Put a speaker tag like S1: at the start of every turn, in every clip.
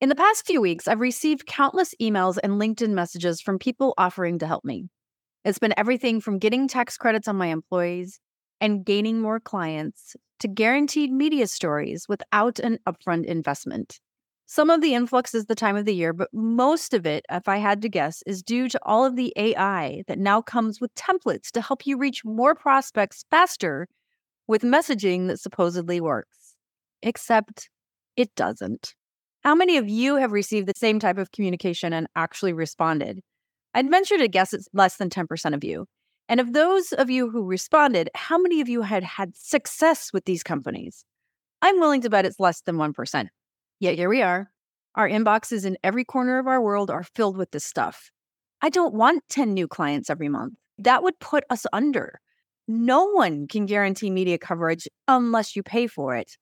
S1: In the past few weeks, I've received countless emails and LinkedIn messages from people offering to help me. It's been everything from getting tax credits on my employees and gaining more clients to guaranteed media stories without an upfront investment. Some of the influx is the time of the year, but most of it, if I had to guess, is due to all of the AI that now comes with templates to help you reach more prospects faster with messaging that supposedly works. Except it doesn't. How many of you have received the same type of communication and actually responded? I'd venture to guess it's less than 10% of you. And of those of you who responded, how many of you had had success with these companies? I'm willing to bet it's less than 1%. Yet here we are. Our inboxes in every corner of our world are filled with this stuff. I don't want 10 new clients every month. That would put us under. No one can guarantee media coverage unless you pay for it.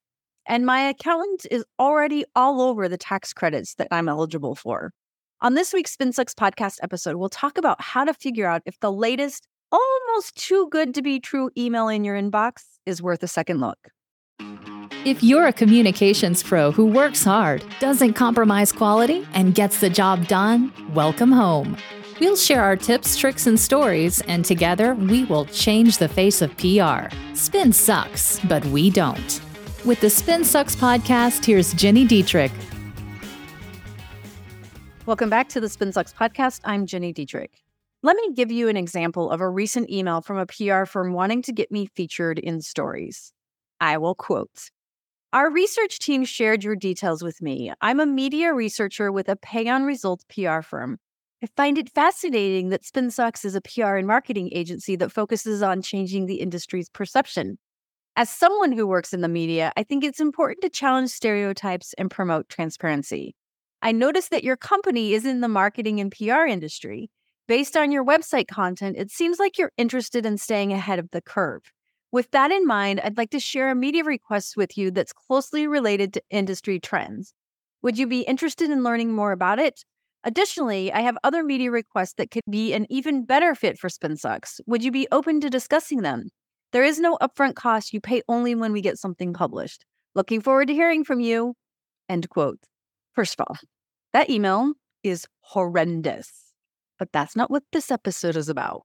S1: And my accountant is already all over the tax credits that I'm eligible for. On this week's SpinSucks podcast episode, we'll talk about how to figure out if the latest, almost too good to be true email in your inbox is worth a second look.
S2: If you're a communications pro who works hard, doesn't compromise quality, and gets the job done, welcome home. We'll share our tips, tricks, and stories, and together we will change the face of PR. Spin sucks, but we don't. With the SpinSucks podcast, here's Gini Dietrich.
S1: Welcome back to the SpinSucks podcast. I'm Gini Dietrich. Let me give you an example of a recent email from a PR firm wanting to get me featured in stories. I will quote Our research team shared your details with me. I'm a media researcher with a pay on results PR firm. I find it fascinating that SpinSucks is a PR and marketing agency that focuses on changing the industry's perception. As someone who works in the media, I think it's important to challenge stereotypes and promote transparency. I noticed that your company is in the marketing and PR industry. Based on your website content, it seems like you're interested in staying ahead of the curve. With that in mind, I'd like to share a media request with you that's closely related to industry trends. Would you be interested in learning more about it? Additionally, I have other media requests that could be an even better fit for SpinSucks. Would you be open to discussing them? There is no upfront cost. You pay only when we get something published. Looking forward to hearing from you. End quote. First of all, that email is horrendous, but that's not what this episode is about.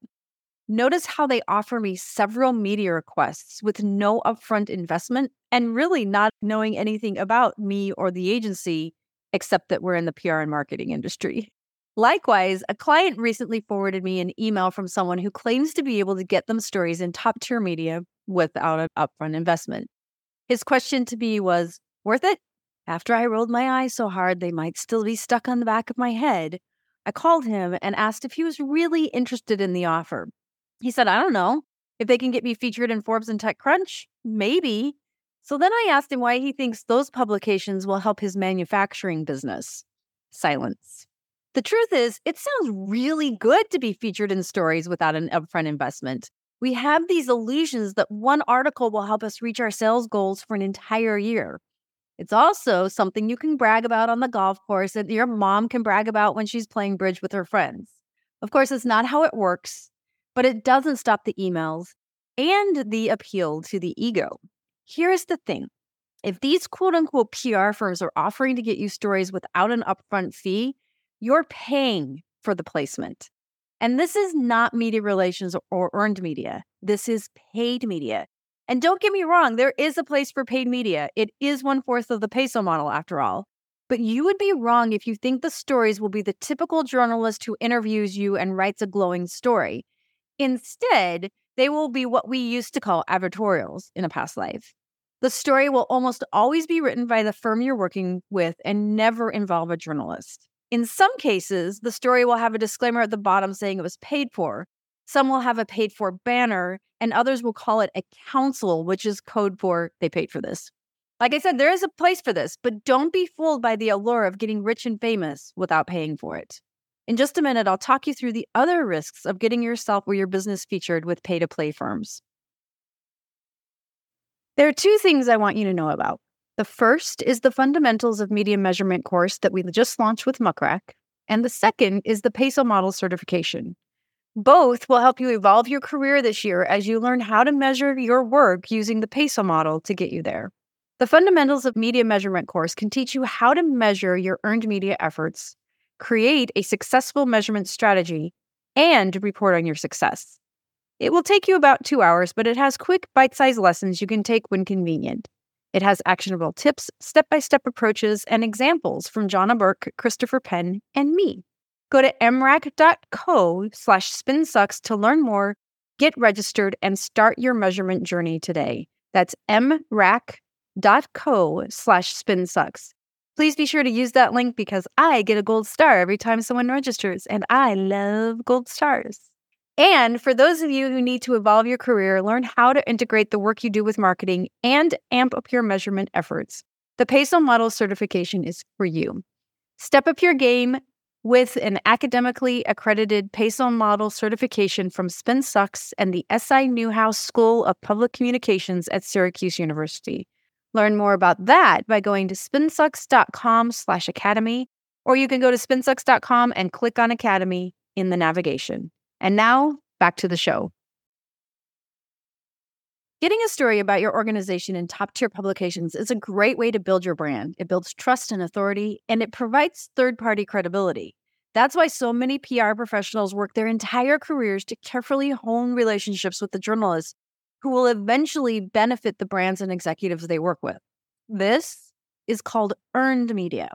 S1: Notice how they offer me several media requests with no upfront investment and really not knowing anything about me or the agency, except that we're in the PR and marketing industry. Likewise, a client recently forwarded me an email from someone who claims to be able to get them stories in top tier media without an upfront investment. His question to me was, Worth it? After I rolled my eyes so hard they might still be stuck on the back of my head, I called him and asked if he was really interested in the offer. He said, I don't know. If they can get me featured in Forbes and TechCrunch, maybe. So then I asked him why he thinks those publications will help his manufacturing business. Silence. The truth is, it sounds really good to be featured in stories without an upfront investment. We have these illusions that one article will help us reach our sales goals for an entire year. It's also something you can brag about on the golf course that your mom can brag about when she's playing bridge with her friends. Of course, it's not how it works, but it doesn't stop the emails and the appeal to the ego. Here's the thing if these quote unquote PR firms are offering to get you stories without an upfront fee, you're paying for the placement. And this is not media relations or earned media. This is paid media. And don't get me wrong, there is a place for paid media. It is one fourth of the peso model, after all. But you would be wrong if you think the stories will be the typical journalist who interviews you and writes a glowing story. Instead, they will be what we used to call advertorials in a past life. The story will almost always be written by the firm you're working with and never involve a journalist. In some cases, the story will have a disclaimer at the bottom saying it was paid for. Some will have a paid for banner, and others will call it a council, which is code for they paid for this. Like I said, there is a place for this, but don't be fooled by the allure of getting rich and famous without paying for it. In just a minute, I'll talk you through the other risks of getting yourself or your business featured with pay to play firms. There are two things I want you to know about. The first is the Fundamentals of Media Measurement course that we just launched with Muck Rack, and the second is the PESO Model certification. Both will help you evolve your career this year as you learn how to measure your work using the PESO model to get you there. The Fundamentals of Media Measurement course can teach you how to measure your earned media efforts, create a successful measurement strategy, and report on your success. It will take you about two hours, but it has quick, bite sized lessons you can take when convenient. It has actionable tips, step by step approaches, and examples from Johna Burke, Christopher Penn, and me. Go to mrac.co slash spinsucks to learn more, get registered, and start your measurement journey today. That's mrac.co slash spinsucks. Please be sure to use that link because I get a gold star every time someone registers, and I love gold stars. And for those of you who need to evolve your career, learn how to integrate the work you do with marketing and amp up your measurement efforts, the PESO Model certification is for you. Step up your game with an academically accredited PESO Model certification from SpinSucks and the SI Newhouse School of Public Communications at Syracuse University. Learn more about that by going to spinsucks.com slash academy, or you can go to spinsucks.com and click on Academy in the navigation. And now back to the show. Getting a story about your organization in top tier publications is a great way to build your brand. It builds trust and authority, and it provides third party credibility. That's why so many PR professionals work their entire careers to carefully hone relationships with the journalists who will eventually benefit the brands and executives they work with. This is called earned media.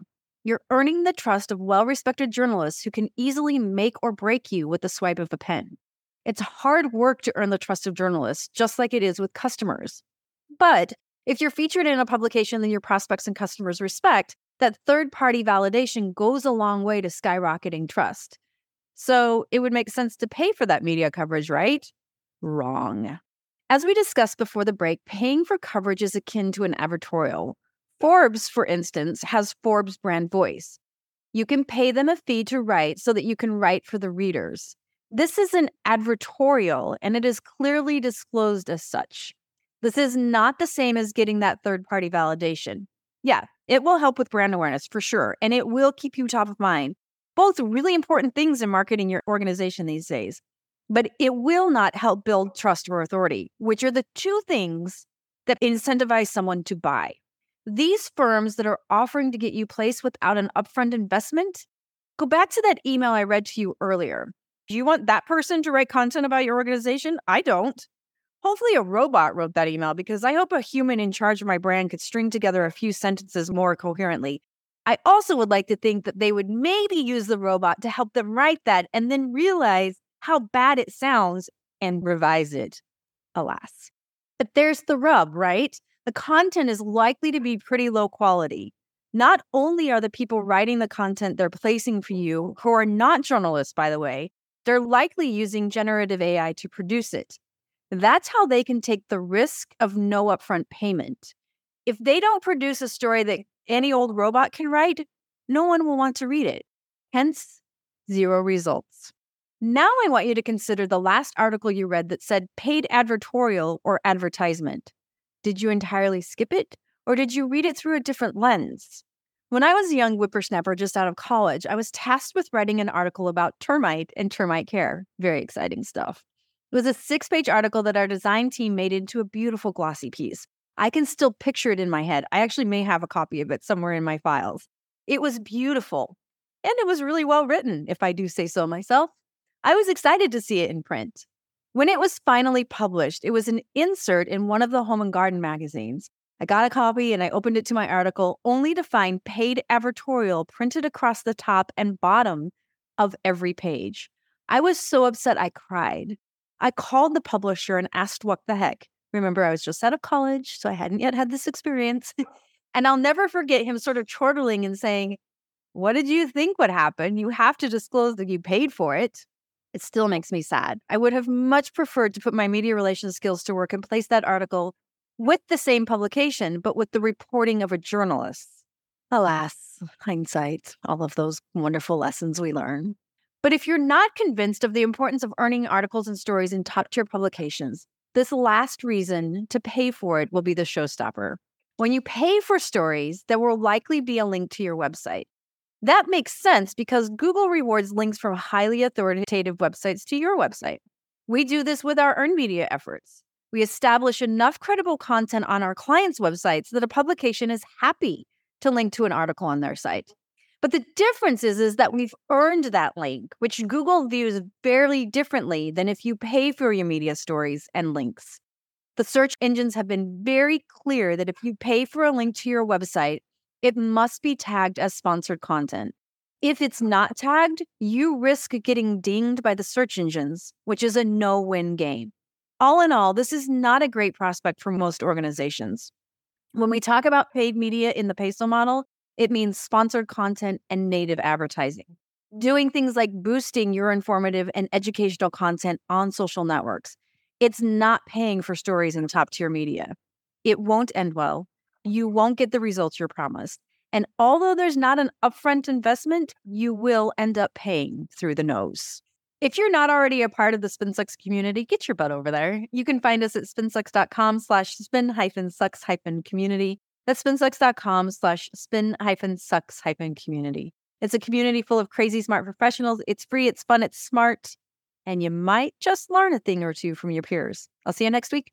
S1: You're earning the trust of well respected journalists who can easily make or break you with the swipe of a pen. It's hard work to earn the trust of journalists, just like it is with customers. But if you're featured in a publication that your prospects and customers respect, that third party validation goes a long way to skyrocketing trust. So it would make sense to pay for that media coverage, right? Wrong. As we discussed before the break, paying for coverage is akin to an advertorial. Forbes, for instance, has Forbes brand voice. You can pay them a fee to write so that you can write for the readers. This is an advertorial and it is clearly disclosed as such. This is not the same as getting that third party validation. Yeah, it will help with brand awareness for sure, and it will keep you top of mind. Both really important things in marketing your organization these days, but it will not help build trust or authority, which are the two things that incentivize someone to buy. These firms that are offering to get you placed without an upfront investment, go back to that email I read to you earlier. Do you want that person to write content about your organization? I don't. Hopefully, a robot wrote that email because I hope a human in charge of my brand could string together a few sentences more coherently. I also would like to think that they would maybe use the robot to help them write that and then realize how bad it sounds and revise it. Alas. But there's the rub, right? The content is likely to be pretty low quality. Not only are the people writing the content they're placing for you, who are not journalists, by the way, they're likely using generative AI to produce it. That's how they can take the risk of no upfront payment. If they don't produce a story that any old robot can write, no one will want to read it. Hence, zero results. Now I want you to consider the last article you read that said paid advertorial or advertisement. Did you entirely skip it, or did you read it through a different lens? When I was a young whippersnapper just out of college, I was tasked with writing an article about termite and termite care. Very exciting stuff. It was a six page article that our design team made into a beautiful glossy piece. I can still picture it in my head. I actually may have a copy of it somewhere in my files. It was beautiful, and it was really well written, if I do say so myself. I was excited to see it in print. When it was finally published, it was an insert in one of the Home and Garden magazines. I got a copy and I opened it to my article only to find paid advertorial printed across the top and bottom of every page. I was so upset I cried. I called the publisher and asked what the heck. Remember, I was just out of college, so I hadn't yet had this experience. and I'll never forget him sort of chortling and saying, What did you think would happen? You have to disclose that you paid for it. It still makes me sad. I would have much preferred to put my media relations skills to work and place that article with the same publication, but with the reporting of a journalist. Alas, hindsight, all of those wonderful lessons we learn. But if you're not convinced of the importance of earning articles and stories in top tier publications, this last reason to pay for it will be the showstopper. When you pay for stories, there will likely be a link to your website. That makes sense because Google rewards links from highly authoritative websites to your website. We do this with our earned media efforts. We establish enough credible content on our clients' websites that a publication is happy to link to an article on their site. But the difference is, is that we've earned that link, which Google views fairly differently than if you pay for your media stories and links. The search engines have been very clear that if you pay for a link to your website, it must be tagged as sponsored content. If it's not tagged, you risk getting dinged by the search engines, which is a no win game. All in all, this is not a great prospect for most organizations. When we talk about paid media in the PESO model, it means sponsored content and native advertising. Doing things like boosting your informative and educational content on social networks. It's not paying for stories in top tier media. It won't end well. You won't get the results you're promised. And although there's not an upfront investment, you will end up paying through the nose. If you're not already a part of the SpinSucks community, get your butt over there. You can find us at spinsucks.com slash spin hyphen sucks hyphen community. That's spinsucks.com slash spin hyphen sucks hyphen community. It's a community full of crazy smart professionals. It's free, it's fun, it's smart, and you might just learn a thing or two from your peers. I'll see you next week.